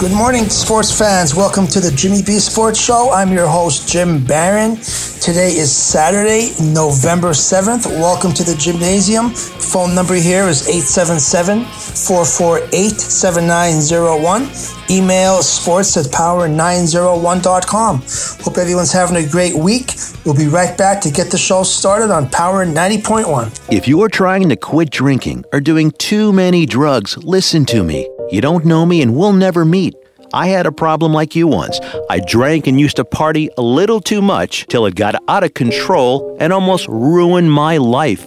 Good morning, sports fans. Welcome to the Jimmy B Sports Show. I'm your host, Jim Barron. Today is Saturday, November 7th. Welcome to the Jimnasium. Phone number here is 877 448 7901. Email sports at power901.com. Hope everyone's having a great week. We'll be right back to get the show started on Power 90.1. If you're trying to quit drinking or doing too many drugs, listen to me. You don't know me and we'll never meet. I had a problem like you once. I drank and used to party a little too much till it got out of control and almost ruined my life.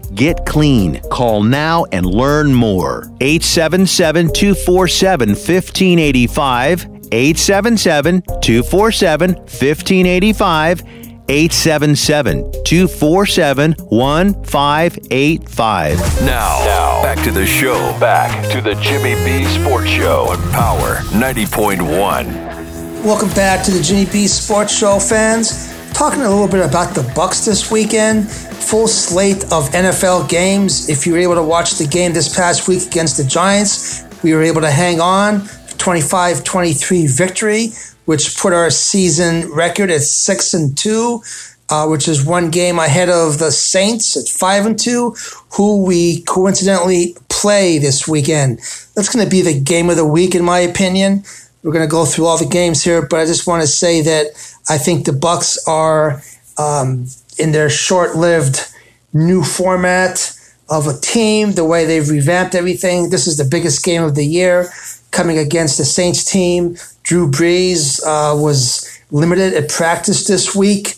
Get clean. Call now and learn more. 877 247 1585. 877 247 1585. 877 247 1585. Now, now, back to the show. Back to the Jimmy B Sports Show on Power 90.1. Welcome back to the Jimmy B Sports Show, fans. Talking a little bit about the Bucs this weekend. Full slate of NFL games. If you were able to watch the game this past week against the Giants, we were able to hang on 25-23 victory, which put our season record at six and two. Uh, which is one game ahead of the Saints at five and two, who we coincidentally play this weekend. That's going to be the game of the week, in my opinion. We're going to go through all the games here, but I just want to say that I think the Bucs are um, in their short-lived new format of a team, the way they've revamped everything. This is the biggest game of the year, coming against the Saints team. Drew Brees uh, was limited at practice this week.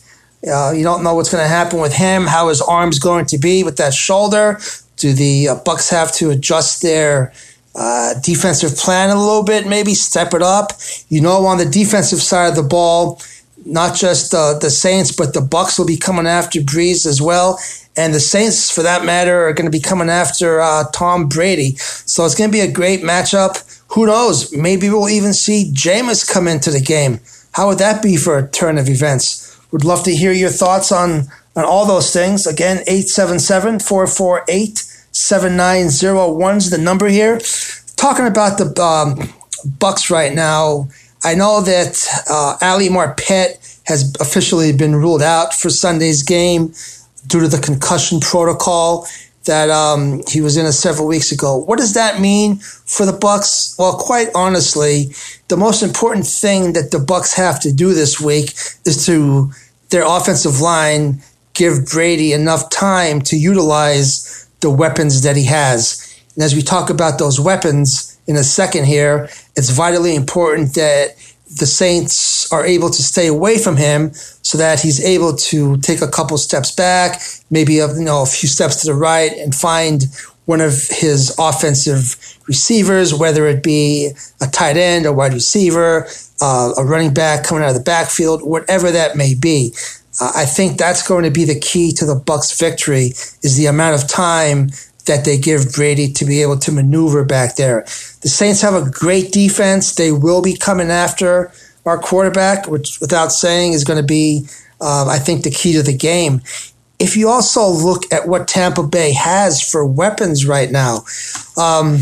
Uh, you don't know what's going to happen with him, how his arm's going to be with that shoulder. Do the uh, Bucs have to adjust their uh, defensive plan a little bit, maybe step it up? You know, on the defensive side of the ball, not just uh, the Saints, but the Bucs will be coming after Brees as well. And the Saints, for that matter, are going to be coming after uh, Tom Brady. So it's going to be a great matchup. Who knows? Maybe we'll even see Jameis come into the game. How would that be for a turn of events? Would love to hear your thoughts on, on all those things. Again, 877 448 7901 is the number here. Talking about the um, Bucs right now, I know that uh, Ali Marpet has officially been ruled out for Sunday's game due to the concussion protocol that um, he was in a several weeks ago. What does that mean for the Bucs? Well, quite honestly, the most important thing that the Bucs have to do this week is to their offensive line give Brady enough time to utilize the weapons that he has. And as we talk about those weapons in a second here, it's vitally important that the Saints are able to stay away from him so that he's able to take a couple steps back, maybe a, you know a few steps to the right, and find one of his offensive receivers, whether it be a tight end, a wide receiver, uh, a running back coming out of the backfield, whatever that may be. Uh, I think that's going to be the key to the Bucs' victory is the amount of time that they give Brady to be able to maneuver back there. The Saints have a great defense. They will be coming after our quarterback, which, without saying, is going to be, uh, I think, the key to the game. If you also look at what Tampa Bay has for weapons right now, um,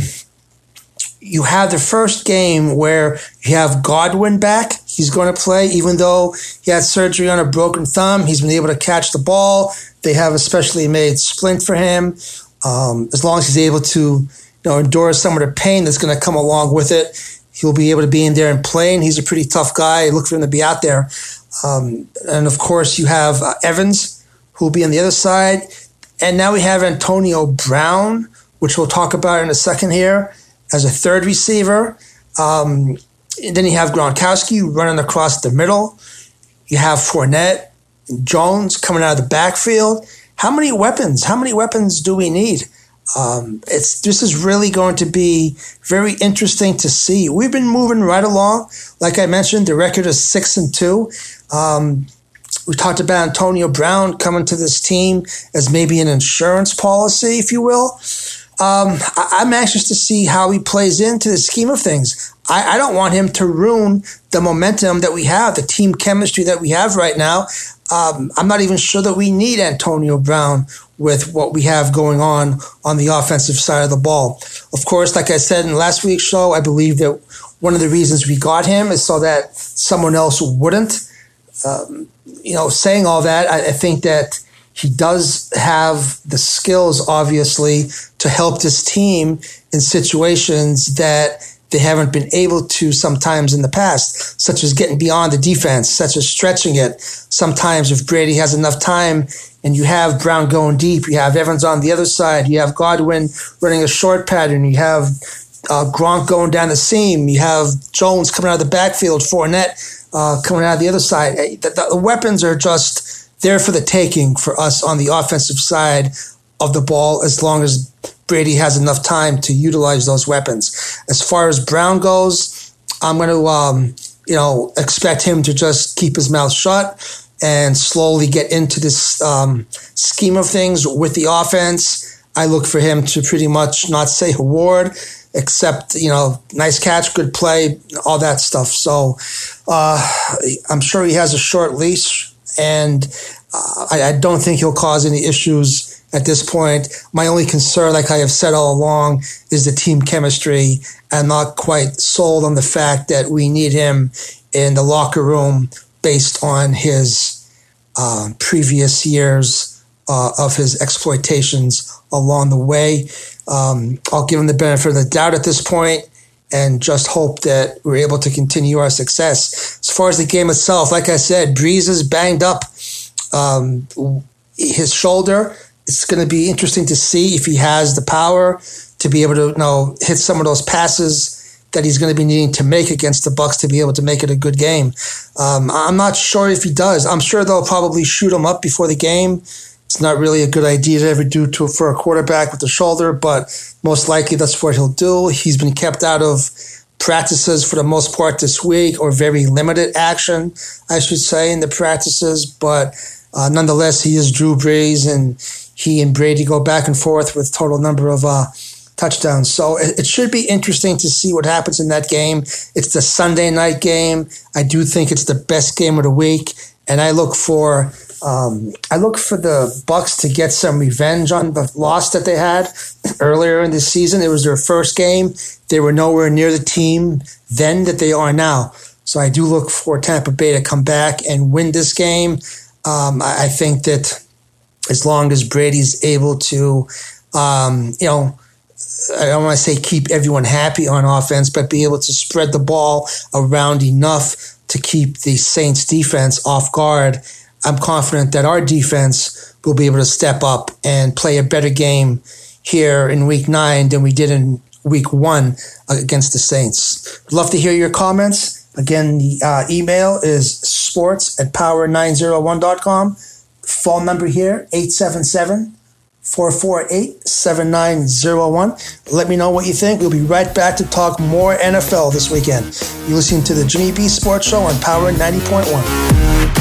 you have the first game where you have Godwin back. He's going to play, even though he had surgery on a broken thumb. He's been able to catch the ball. They have a specially made splint for him. Um, as long as he's able to, you know, endure some of the pain that's going to come along with it, he'll be able to be in there and play. And he's a pretty tough guy. Look for him to be out there. Um, and of course, you have uh, Evans, who will be on the other side. And now we have Antonio Brown, which we'll talk about in a second here, as a third receiver. Um, then you have Gronkowski running across the middle. You have Fournette, Jones coming out of the backfield. How many weapons? How many weapons do we need? Um, it's this is really going to be very interesting to see. We've been moving right along. Like I mentioned, the record is six and two. Um, we talked about Antonio Brown coming to this team as maybe an insurance policy, if you will. Um, I, am anxious to see how he plays into the scheme of things. I, I, don't want him to ruin the momentum that we have, the team chemistry that we have right now. Um, I'm not even sure that we need Antonio Brown with what we have going on on the offensive side of the ball. Of course, like I said in last week's show, I believe that one of the reasons we got him is so that someone else wouldn't. Um, you know, saying all that, I, I think that he does have the skills, obviously, to help this team in situations that they haven't been able to sometimes in the past, such as getting beyond the defense, such as stretching it. Sometimes, if Brady has enough time and you have Brown going deep, you have Evans on the other side, you have Godwin running a short pattern, you have uh, Gronk going down the seam, you have Jones coming out of the backfield, Fournette uh, coming out of the other side. The, the, the weapons are just there for the taking for us on the offensive side of the ball as long as Brady has enough time to utilize those weapons. As far as Brown goes, I'm going to, um, you know, expect him to just keep his mouth shut and slowly get into this um, scheme of things with the offense. I look for him to pretty much not say a word except you know nice catch good play all that stuff so uh, i'm sure he has a short leash and uh, I, I, don't think he'll cause any issues at this point. My only concern like i have said all along is the team chemistry. I'm not quite sold on the fact that we need him in the locker room based on his uh, previous years uh, of his exploitations along the way. Um, I'll give him the benefit of the doubt at this point and just hope that we're able to continue our success. As far as the game itself, like I said, Brees is banged up. Um, his shoulder, it's going to be interesting to see if he has the power to be able to you know, hit some of those passes that he's going to be needing to make against the Bucs to be able to make it a good game. Um, I'm not sure if he does. I'm sure they'll probably shoot him up before the game it's not really a good idea to ever do to for a quarterback with the shoulder, but most likely that's what he'll do. He's been kept out of practices for the most part this week, or very limited action, I should say, in the practices. But uh, nonetheless, he is Drew Brees, and he and Brady go back and forth with total number of uh, touchdowns. So it, it, should be interesting to see what happens in that game. It's the Sunday night game. I do think it's the best game of the week, and I look for um, I look for the Bucs to get some revenge on the loss that they had earlier in the season. It was their first game. They were nowhere near the team then that they are now. So I do look for Tampa Bay to come back and win this game. Um, I, I, think that as long as Brady's able to, um, you know, I don't want to say keep everyone happy on offense, but be able to spread the ball around enough to keep the Saints defense off guard I'm confident that our defense will be able to step up and play a better game here in week nine than we did in week one against the Saints. Love to hear your comments. Again, the uh, email is sports at power901.com. Phone number here, 877 448 7901. Let me know what you think. We'll be right back to talk more NFL this weekend. You're listening to the Jimmy B Sports Show on Power 90.1.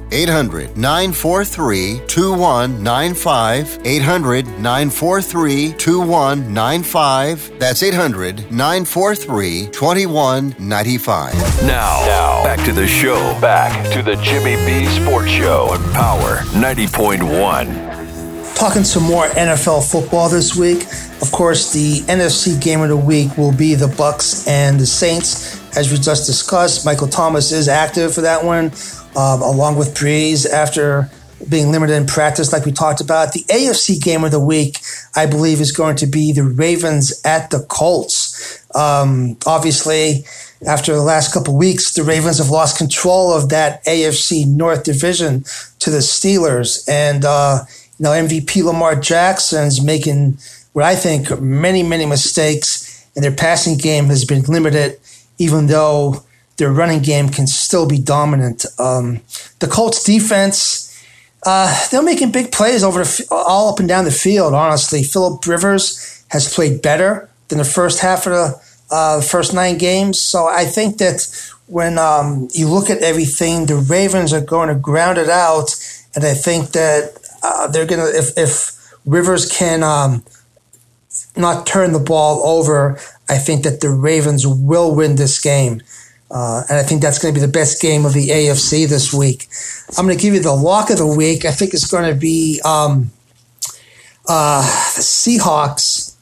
800 943 2195. 800 943 2195. That's 800 943 2195. Now, now, back to the show. Back to the Jimmy B Sports Show on Power 90.1. Talking some more NFL football this week. Of course, the NFC game of the week will be the Bucs and the Saints. As we just discussed, Michael Thomas is active for that one, um, along with Brees after being limited in practice, like we talked about. The AFC game of the week, I believe, is going to be the Ravens at the Colts. Um, obviously, after the last couple weeks, the Ravens have lost control of that AFC North division to the Steelers, and uh, you know MVP Lamar Jackson's making what I think many many mistakes, and their passing game has been limited, even though their running game can still be dominant. Um, the Colts defense. Uh, they're making big plays over the, all up and down the field. Honestly, Philip Rivers has played better than the first half of the uh, first nine games. So I think that when um, you look at everything, the Ravens are going to ground it out, and I think that uh, they're going to if if Rivers can um, not turn the ball over, I think that the Ravens will win this game. Uh, and I think that's going to be the best game of the AFC this week. I'm going to give you the lock of the week. I think it's going to be um, uh, the Seahawks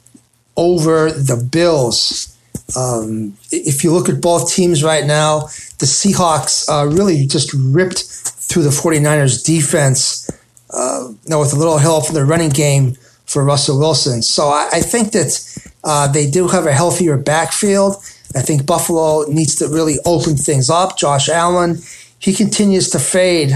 over the Bills. Um, if you look at both teams right now, the Seahawks uh, really just ripped through the 49ers defense, uh, you with a little help from the running game for Russell Wilson. So I, I think that uh, they do have a healthier backfield. I think Buffalo needs to really open things up. Josh Allen, he continues to fade.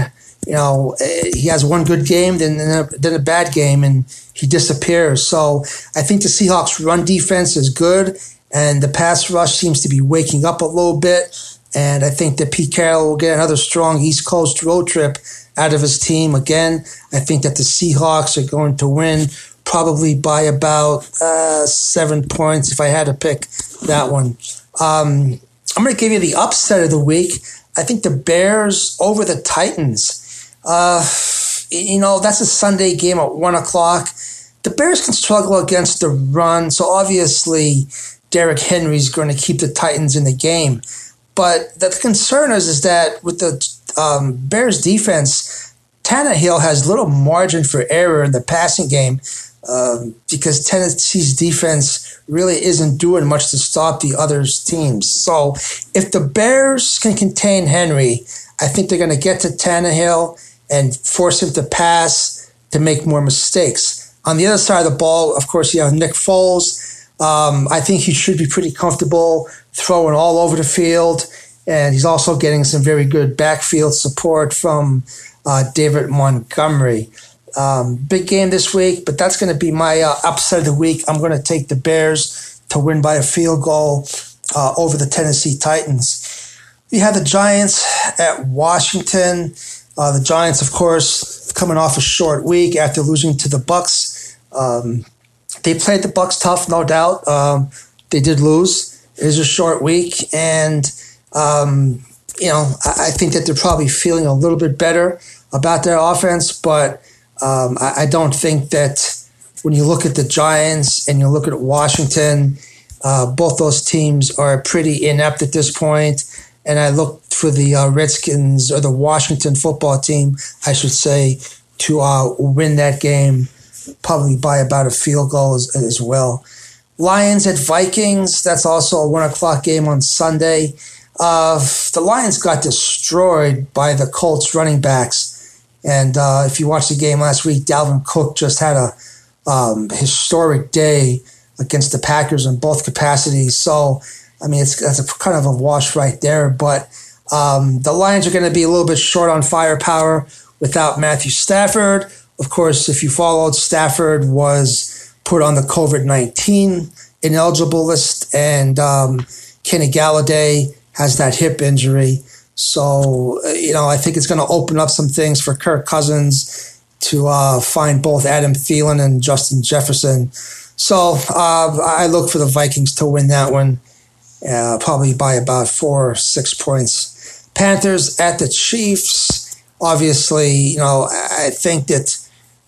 You know, eh, he has one good game, then then a, then a bad game, and he disappears. So I think the Seahawks' run defense is good, and the pass rush seems to be waking up a little bit. And I think that Pete Carroll will get another strong East Coast road trip out of his team again. I think that the Seahawks are going to win probably by about uh, seven points if I had to pick that one. Um, I'm going to give you the upset of the week. I think the Bears over the Titans. Uh, you know, that's a Sunday game at one o'clock. The Bears can struggle against the run, so obviously Derrick Henry's going to keep the Titans in the game. But the concern is, is that with the um, Bears defense, Tannehill has little margin for error in the passing game um, because Tennessee's defense really isn't doing much to stop the other teams. So if the Bears can contain Henry, I think they're going to get to Tannehill and force him to pass to make more mistakes. On the other side of the ball, of course, you have Nick Foles. Um, I think he should be pretty comfortable throwing all over the field. And he's also getting some very good backfield support from uh, David Montgomery. Um, big game this week, but that's going to be my uh, upset of the week. I'm going to take the Bears to win by a field goal uh, over the Tennessee Titans. We have the Giants at Washington. Uh, the Giants, of course, coming off a short week after losing to the Bucs. Um, they played the Bucs tough, no doubt. Um, they did lose. It was a short week, and um, you know I, I, think that they're probably feeling a little bit better about their offense, but um, I, I, don't think that when you look at the Giants and you look at Washington, uh, both those teams are pretty inept at this point. And I look for the uh, Redskins or the Washington football team, I should say, to uh, win that game probably by about a field goal as, as well. Lions at Vikings. That's also a one o'clock game on Sunday. Uh, the Lions got destroyed by the Colts running backs. And uh, if you watched the game last week, Dalvin Cook just had a um, historic day against the Packers in both capacities. So, I mean, it's that's a kind of a wash right there. But um, the Lions are going to be a little bit short on firepower without Matthew Stafford. Of course, if you followed, Stafford was put on the COVID 19 ineligible list, and um, Kenny Golladay has that hip injury. So, uh, you know, I think it's going to open up some things for Kirk Cousins to uh, find both Adam Thielen and Justin Jefferson. So uh, I look for the Vikings to win that one, uh, probably by about four or six points. Panthers at the Chiefs. obviously, you know, I think that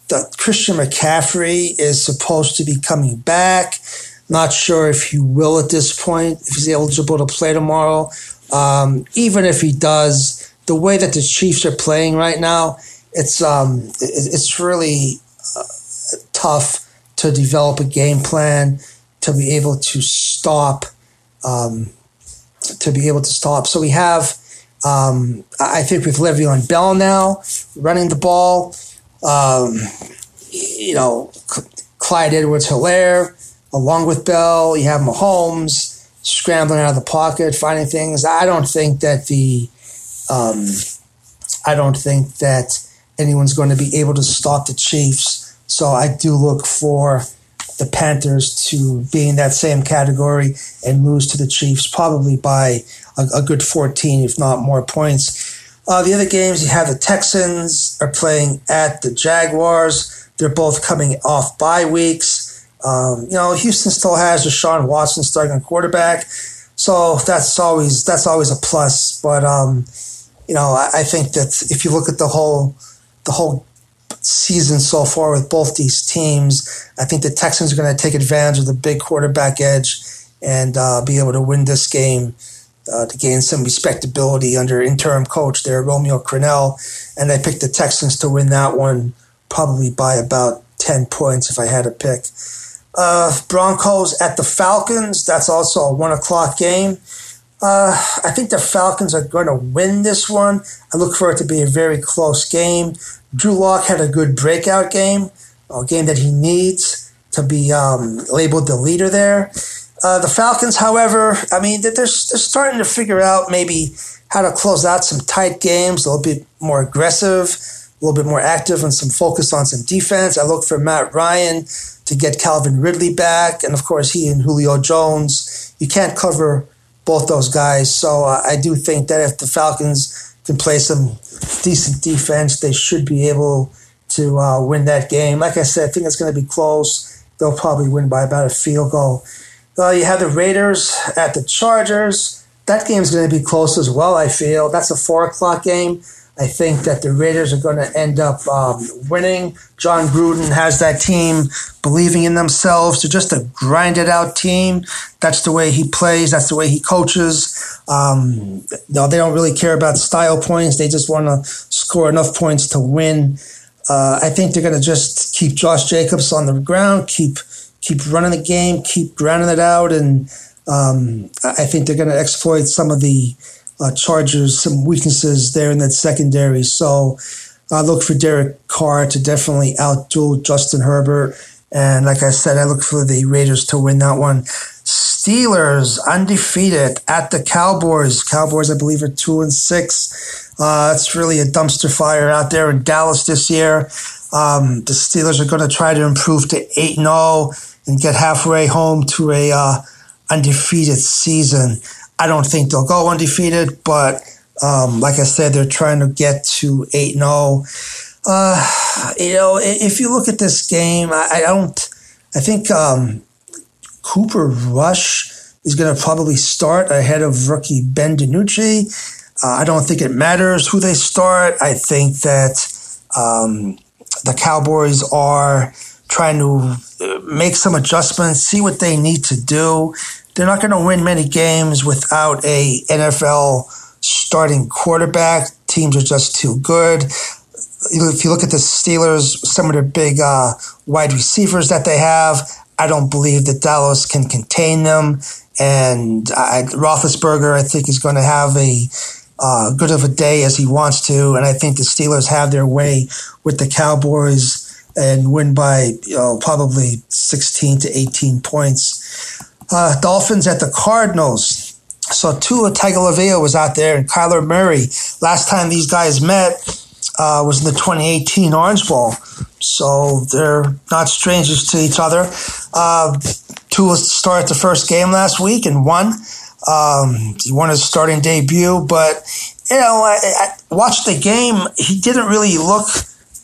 that Christian McCaffrey is supposed to be coming back. Not sure if he will at this point, if he's eligible to play tomorrow. Um, even if he does, the way that the Chiefs are playing right now, it's um, it's really uh, tough to develop a game plan to be able to stop um, to be able to stop. So we have, um, I think, with Le'Veon Bell now running the ball, um, you know, Clyde Edwards Helaire, along with Bell, you have Mahomes scrambling out of the pocket, finding things. I don't think that the, um, I don't think that anyone's going to be able to stop the Chiefs. So I do look for the Panthers to be in that same category and lose to the Chiefs probably by a, a good 14, if not more points. Uh, the other games, you have the Texans are playing at the Jaguars. They're both coming off bye weeks. Um, you know, Houston still has Deshaun Watson starting quarterback, so that's always that's always a plus. But um, you know, I, I think that if you look at the whole the whole season so far with both these teams, I think the Texans are going to take advantage of the big quarterback edge and uh, be able to win this game uh, to gain some respectability under interim coach there, Romeo Crennel. And I picked the Texans to win that one probably by about 10 points if I had to pick. Uh, Broncos at the Falcons. That's also a one o'clock game. Uh, I think the Falcons are going to win this one. I look for it to be a very close game. Drew Lock had a good breakout game, a game that he needs to be um, labeled the leader there. Uh, the Falcons, however, I mean, they're, they're starting to figure out maybe how to close out some tight games, a little bit more aggressive, a little bit more active, and some focus on some defense. I look for Matt Ryan to get Calvin Ridley back, and of course, he and Julio Jones. You can't cover both those guys, so uh, I do think that if the Falcons can play some decent defense, they should be able to uh, win that game. Like I said, I think it's going to be close. They'll probably win by about a field goal. Uh, you have the Raiders at the Chargers. That game's going to be close as well, I feel. That's a four o'clock game. I think that the Raiders are going to end up um, winning. Jon Gruden has that team believing in themselves. They're just a grinded out team. That's the way he plays. That's the way he coaches. Um, no, they don't really care about style points. They just want to score enough points to win. Uh, I think they're going to just keep Josh Jacobs on the ground, keep keep running the game, keep grounding it out, and um, I think they're going to exploit some of the uh, Chargers some weaknesses there in that secondary. So I look for Derek Carr to definitely outdo Justin Herbert. And like I said, I look for the Raiders to win that one. Steelers undefeated at the Cowboys. Cowboys, I believe, are two and six. Uh, it's really a dumpster fire out there in Dallas this year. Um, the Steelers are going to try to improve to eight and zero oh and get halfway home to a uh, undefeated season. I don't think they'll go undefeated, but um, like I said, they're trying to get to 8 0. Uh, you know, if you look at this game, I, I don't, I think um, Cooper Rush is going to probably start ahead of rookie Ben DiNucci. Uh, I don't think it matters who they start. I think that um, the Cowboys are trying to uh, make some adjustments, see what they need to do they're not going to win many games without a NFL starting quarterback. Teams are just too good. If you look at the Steelers, some of their big uh, wide receivers that they have, I don't believe that Dallas can contain them. And I, Roethlisberger, I think, is going to have a uh, good of a day as he wants to. And I think the Steelers have their way with the Cowboys and win by you know, probably 16 to 18 points. Uh, Dolphins at the Cardinals. So Tua Tagovailoa was out there, and Kyler Murray. Last time these guys met uh, was in the 2018 Orange Bowl. So they're not strangers to each other. Uh, Tua started the first game last week and won. Um, he won his starting debut, but you know, I, I watched the game. He didn't really look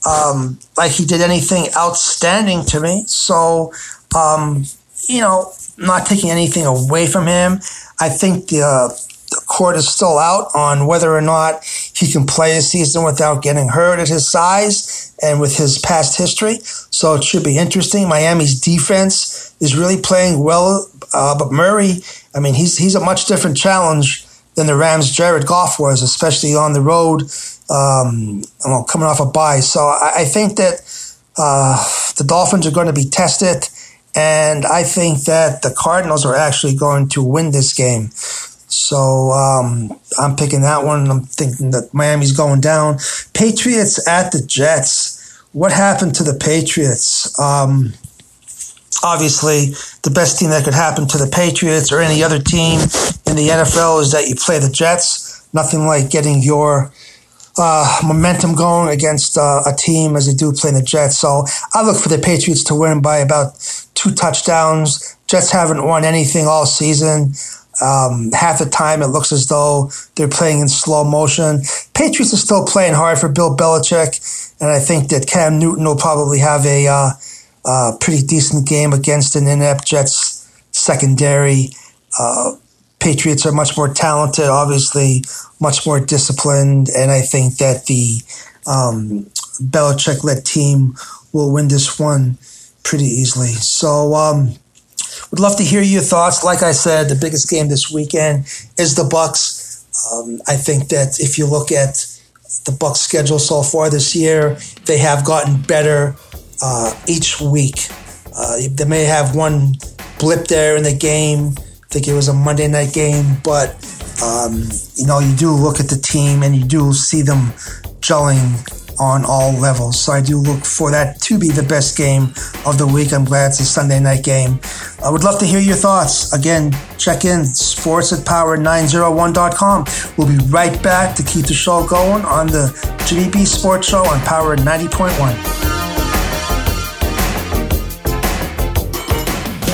um, like he did anything outstanding to me. So, um, you know, not taking anything away from him. I think the, uh, the court is still out on whether or not he can play a season without getting hurt at his size and with his past history. So it should be interesting. Miami's defense is really playing well, uh, but Murray, I mean, he's he's a much different challenge than the Rams' Jared Goff was, especially on the road, um, coming off a bye. So I, I think that uh, the Dolphins are going to be tested, and I think that the Cardinals are actually going to win this game. So um, I'm picking that one. I'm thinking that Miami's going down. Patriots at the Jets. What happened to the Patriots? Um, obviously, the best thing that could happen to the Patriots or any other team in the NFL is that you play the Jets. Nothing like getting your uh, momentum going against uh, a team as they do play the Jets. So I look for the Patriots to win by about two touchdowns. Jets haven't won anything all season. Um, half the time it looks as though they're playing in slow motion. Patriots are still playing hard for Bill Belichick, and I think that Cam Newton will probably have a uh, uh, pretty decent game against an inept Jets secondary. Uh, Patriots are much more talented, obviously much more disciplined, and I think that the um, Belichick-led team will win this one pretty easily. So, um, would love to hear your thoughts. Like I said, the biggest game this weekend is the Bucs. Um, I think that if you look at the Bucs schedule so far this year, they have gotten better uh, each week. Uh, they may have one blip there in the game. Think it was a Monday night game, but um, you know you do look at the team and you do see them gelling on all levels. So I do look for that to be the best game of the week. I'm glad it's a Sunday night game. I would love to hear your thoughts. Again, check in sports at power901.com. We'll be right back to keep the show going on the Jimmy B Sports Show on Power 90.1.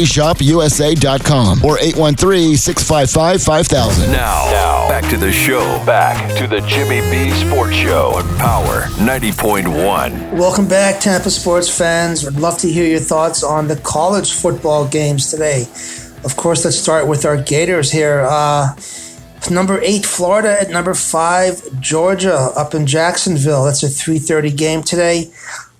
PropertyShopUSA.com or 813-655-5000. Now, now, back to the show. Back to the Jimmy B Sports Show on Power 90.1. Welcome back, Tampa sports fans. Would love to hear your thoughts on the college football games today. Of course, let's start with our Gators here. Uh, number eight, Florida at number five, Georgia up in Jacksonville. That's a 3.30 game today.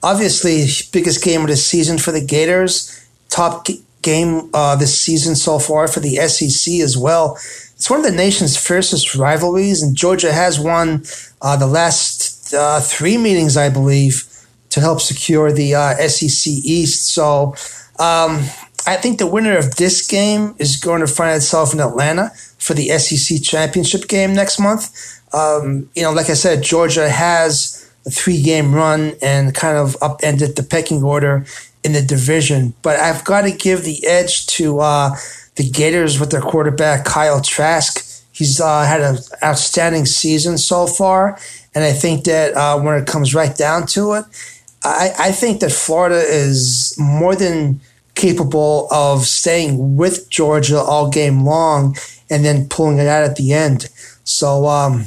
Obviously, biggest game of the season for the Gators. Top game uh, this season so far for the SEC as well. It's one of the nation's fiercest rivalries, and Georgia has won uh, the last uh, three meetings, I believe, to help secure the uh, SEC East. So um, I think the winner of this game is going to find itself in Atlanta for the SEC championship game next month. Um, you know, like I said, Georgia has a three game run and kind of upended the pecking order in the division. But I've got to give the edge to uh, the Gators with their quarterback Kyle Trask. He's uh, had an outstanding season so far, and I think that uh, when it comes right down to it, I, I think that Florida is more than capable of staying with Georgia all game long and then pulling it out at the end. So um,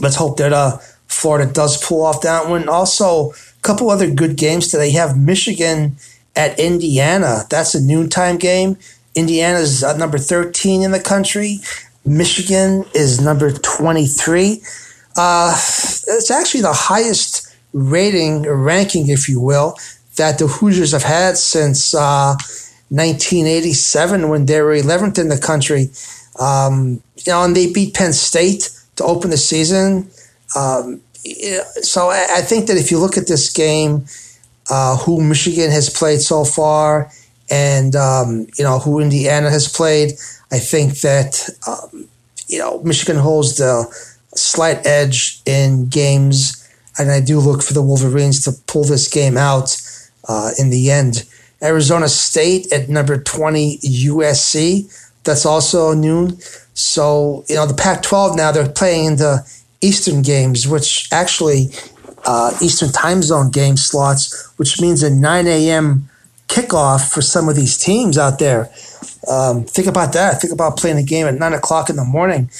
let's hope that uh, Florida does pull off that one. Also, couple other good games today. You have Michigan at Indiana. That's a noontime game. Indiana is uh, number 13 in the country. Michigan is number 23. Uh, it's actually the highest rating or ranking, if you will, that the Hoosiers have had since uh, 1987 when they were 11th in the country. Um, you know, and they beat Penn State to open the season. Um, so I, think that if you look at this game, uh, who Michigan has played so far, and um, you know who Indiana has played, I think that um, you know Michigan holds the slight edge in games, and I do look for the Wolverines to pull this game out uh, in the end. Arizona State at number twenty, USC. That's also noon. So you know the Pac-12 now they're playing in the Eastern games, which actually uh, Eastern time zone game slots, which means a 9 a.m. kickoff for some of these teams out there. Um, think about that. Think about playing a game at 9 o'clock in the morning.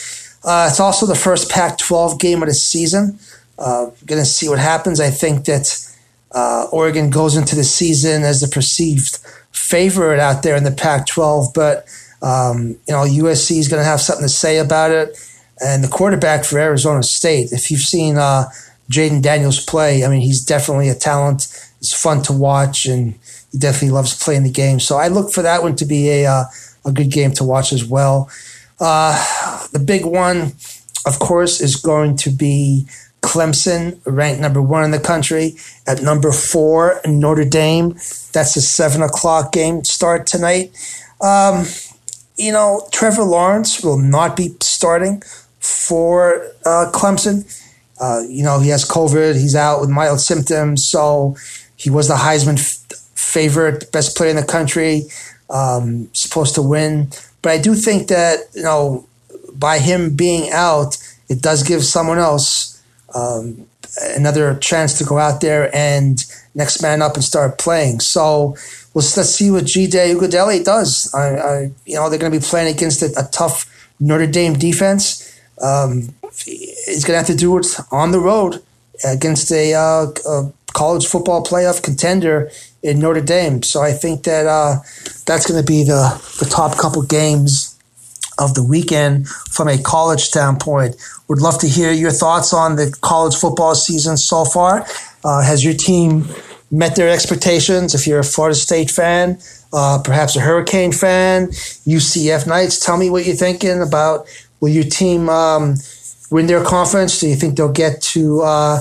Uh, it's also the first Pac 12 game of the season. Uh, going to see what happens. I think that uh, Oregon goes into the season as the perceived favorite out there in the Pac 12, but um, you know, USC is going to have something to say about it. And the quarterback for Arizona State, if you've seen uh, Jayden Daniels play, I mean, he's definitely a talent. It's fun to watch, and he definitely loves playing the game. So I look for that one to be a uh, a good game to watch as well. Uh, the big one, of course, is going to be Clemson, ranked number one in the country, at number four, Notre Dame. That's a seven o'clock game start tonight. Um, you know, Trevor Lawrence will not be starting for uh, Clemson. Uh, you know, he has COVID. He's out with mild symptoms. So he was the Heisman f- favorite, best player in the country, um, supposed to win. But I do think that, you know, by him being out, it does give someone else um, another chance to go out there and next man up and start playing. So well, let's see what D.J. Uiagalelei does. I, I, you know, they're going to be playing against a, a tough Notre Dame defense. Um, he's going to have to do it on the road against a, uh, a, college football playoff contender in Notre Dame. So I think that uh, that's going to be the, the top couple games of the weekend from a college standpoint. Would love to hear your thoughts on the college football season so far. Uh, has your team met their expectations? If you're a Florida State fan, uh, perhaps a Hurricane fan, UCF Knights, tell me what you're thinking about. Will your team um, win their conference? Do you think they'll get to uh,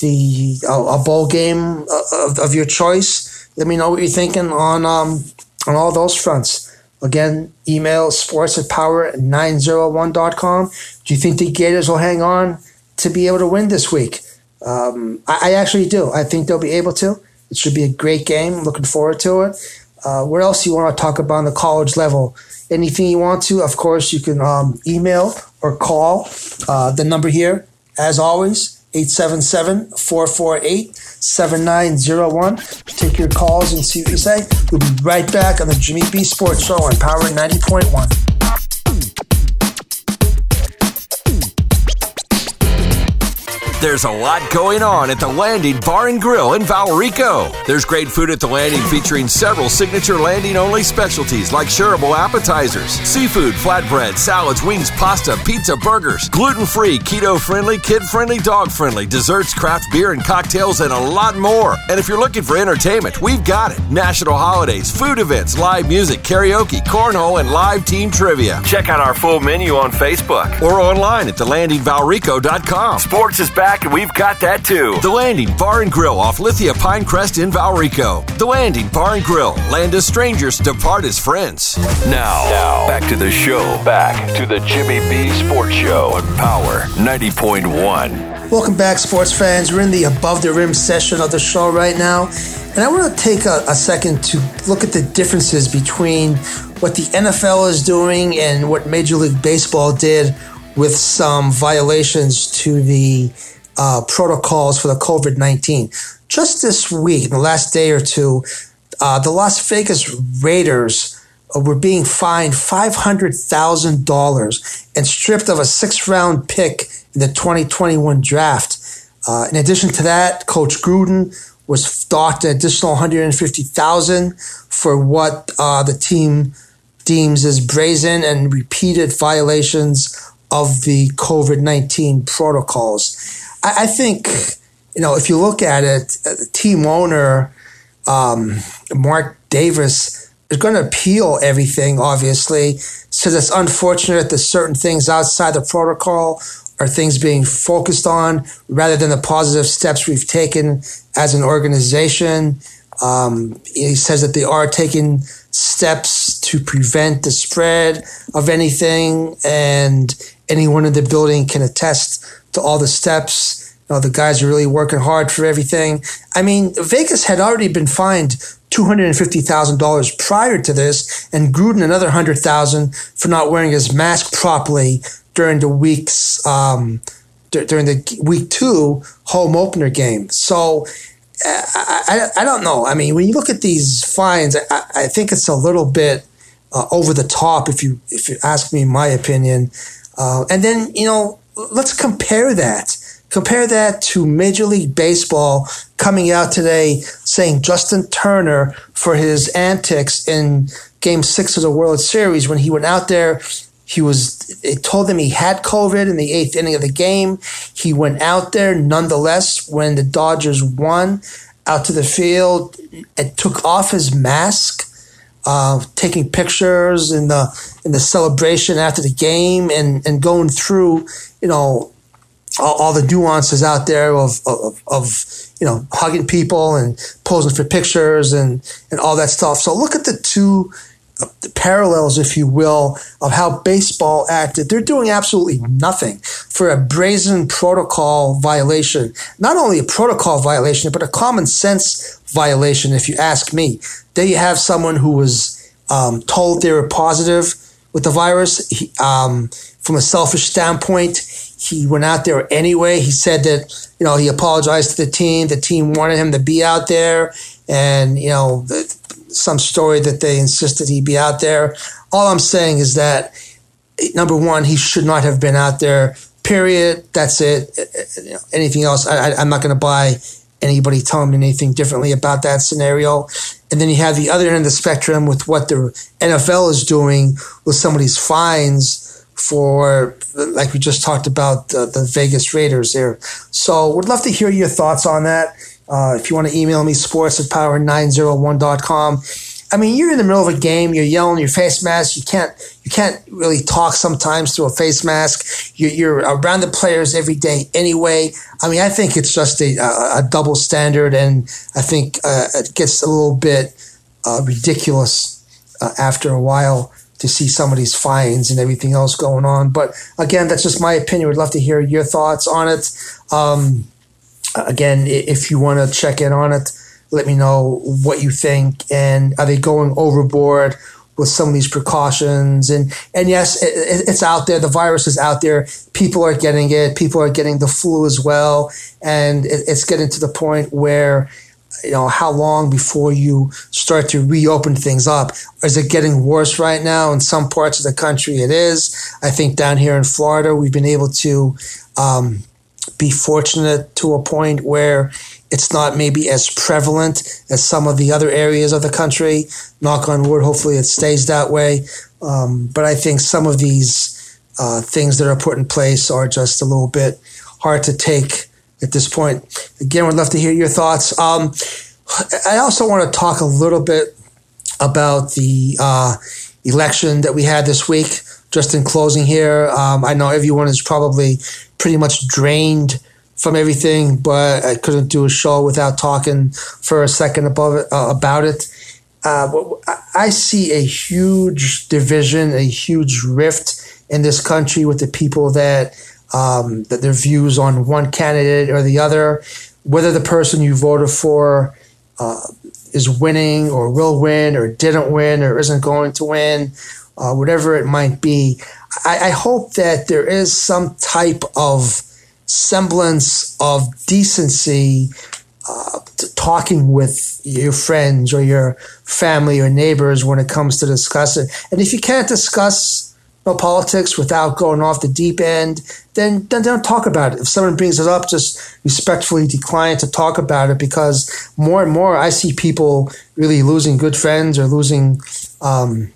the a, bowl game of, of, your choice? Let me know what you're thinking on um, on all those fronts. Again, email sports at power901.com. Do you think the Gators will hang on to be able to win this week? Um, I, I, actually do. I think they'll be able to. It should be a great game. Looking forward to it. Uh, what else do you want to talk about on the college level? Anything you want to, of course, you can um, email or call uh, the number here, as always, 877 448 7901. Take your calls and see what you say. We'll be right back on the Jimmy B Sports Show on Power 90.1. There's a lot going on at the Landing Bar and Grill in Valrico. There's great food at the Landing featuring several signature Landing only specialties like shareable appetizers, seafood, flatbread, salads, wings, pasta, pizza, burgers, gluten free, keto friendly, kid friendly, dog friendly, desserts, craft beer and cocktails, and a lot more. And if you're looking for entertainment, we've got it. National holidays, food events, live music, karaoke, cornhole, and live team trivia. Check out our full menu on Facebook or online at thelandingvalrico.com. Sports is back back, and we've got that too. The Landing Bar and Grill off Lithia Pinecrest in Valrico. The Landing Bar and Grill. Land as strangers, depart as friends. Now, now, back to the show. Back to the Jimmy B Sports Show on Power 90.1. Welcome back, sports fans. We're in the above the rim session of the show right now. And I want to take a, a, second to look at the differences between what the NFL is doing and what Major League Baseball did with some violations to the uh, protocols for the COVID 19. Just this week, in the last day or two, uh, the Las Vegas Raiders uh, were being fined $500,000 and stripped of a six round pick in the 2021 draft. Uh, in addition to that, Coach Gruden was docked an additional 150,000 for what uh, the team deems as brazen and repeated violations of the COVID 19 protocols. I, I think, you know, if you look at it, uh, the team owner, um, Mark Davis, is going to appeal everything, obviously. Says it's unfortunate that certain things outside the protocol are things being focused on rather than the positive steps we've taken as an organization. Um, he says that they are taking steps to prevent the spread of anything, and anyone in the building can attest to all the steps. You know, the guys are really working hard for everything. I mean, Vegas had already been fined $250,000 prior to this, and Gruden another 100000 for not wearing his mask properly during the week's um, during the week two home opener game. So I, I, I, don't know. I mean, when you look at these fines, I, I think it's a little bit uh, over the top, if you if you ask me my opinion. Uh, and then you know, let's compare that. Compare that to Major League Baseball coming out today saying Justin Turner for his antics in Game Six of the World Series when he went out there he was, it told him he had COVID in the eighth inning of the game. He went out there nonetheless when the Dodgers won out to the field and took off his mask, uh, taking pictures in the, in the celebration after the game and, and going through, you know, all, all the nuances out there of, of, of, you know, hugging people and posing for pictures and, and all that stuff. So look at the two the parallels, if you will, of how baseball acted. They're doing absolutely nothing for a brazen protocol violation. Not only a protocol violation, but a common sense violation, if you ask me. There you have someone who was um, told they were positive with the virus. He, um, from a selfish standpoint, he went out there anyway. He said that, you know, he apologized to the team. The team wanted him to be out there. And, you know, the, some story that they insisted he be out there. All I'm saying is that number one, he should not have been out there. Period. That's it. Anything else, I, am not going to buy anybody telling me anything differently about that scenario. And then you have the other end of the spectrum with what the NFL is doing with some of these fines for, like we just talked about, the, the Vegas Raiders there. So, would love to hear your thoughts on that. Uh, if you want to email me, sports at power901.com. I mean, you're in the middle of a game, you're yelling your face mask. You can't, you can't really talk sometimes through a face mask. You're, you're around the players every day anyway. I mean, I think it's just a, a, double standard, and I think uh, it gets a little bit uh, ridiculous uh, after a while to see some of these fines and everything else going on. But again, that's just my opinion. We'd love to hear your thoughts on it. Um, again, if you want to check in on it, let me know what you think. And are they going overboard with some of these precautions? And and yes, it, it's out there. The virus is out there. People are getting it. People are getting the flu as well. And it, it's getting to the point where you know how long before you start to reopen things up is it getting worse right now in some parts of the country it is i think down here in florida we've been able to um, be fortunate to a point where it's not maybe as prevalent as some of the other areas of the country. Knock on wood, hopefully it stays that way. Um, but I think some of these uh, things that are put in place are just a little bit hard to take at this point. Again, would love to hear your thoughts. Um, I also want to talk a little bit about the uh, election that we had this week. Just in closing here, um, I know everyone is probably pretty much drained from everything, but I couldn't do a show without talking for a second above it, uh, about it. Uh, I see a huge division, a huge rift in this country with the people that um, that their views on one candidate or the other, whether the person you voted for uh, is winning or will win or didn't win or isn't going to win, uh, whatever it might be. I, I hope that there is some type of semblance of decency uh, talking with your friends or your family or neighbors when it comes to discuss it. And if you can't discuss no politics without going off the deep end, then, then don't talk about it. If someone brings it up, just respectfully decline to talk about it because more and more I see people really losing good friends or losing, um,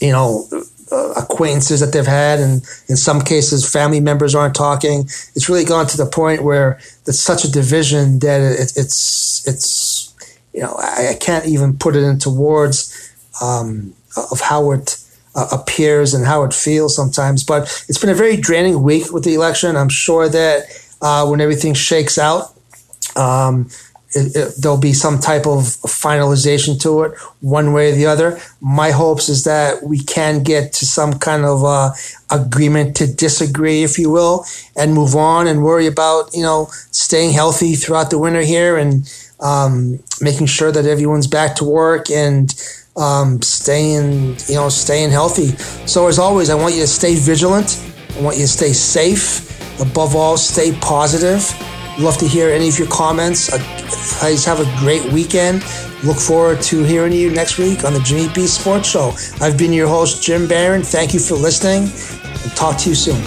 you know, uh, acquaintances that they've had, and in some cases, family members aren't talking. It's really gone to the point where it's such a division that it, it's it's you know I, I, can't even put it into words um, of how it uh, appears and how it feels sometimes. But it's been a very draining week with the election. I'm sure that uh, when everything shakes out. Um, it, it, there'll be some type of finalization to it, one way or the other. My hopes is that we can get to some kind of uh, agreement to disagree, if you will, and move on and worry about you know staying healthy throughout the winter here and um, making sure that everyone's back to work and um, staying you know staying healthy. So as always, I want you to stay vigilant. I want you to stay safe Above all, stay positive. Love to hear any of your comments. Uh, guys, have a great weekend. Look forward to hearing you next week on the Jimmy B Sports Show. I've been your host, Jim Barron. Thank you for listening and talk to you soon.